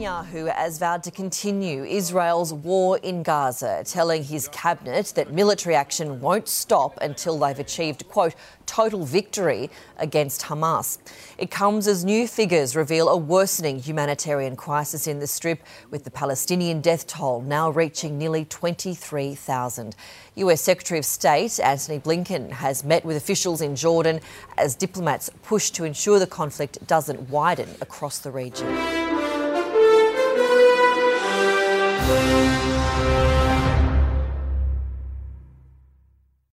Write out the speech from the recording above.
Netanyahu has vowed to continue Israel's war in Gaza, telling his cabinet that military action won't stop until they've achieved, quote, total victory against Hamas. It comes as new figures reveal a worsening humanitarian crisis in the Strip, with the Palestinian death toll now reaching nearly 23,000. US Secretary of State Antony Blinken has met with officials in Jordan as diplomats push to ensure the conflict doesn't widen across the region.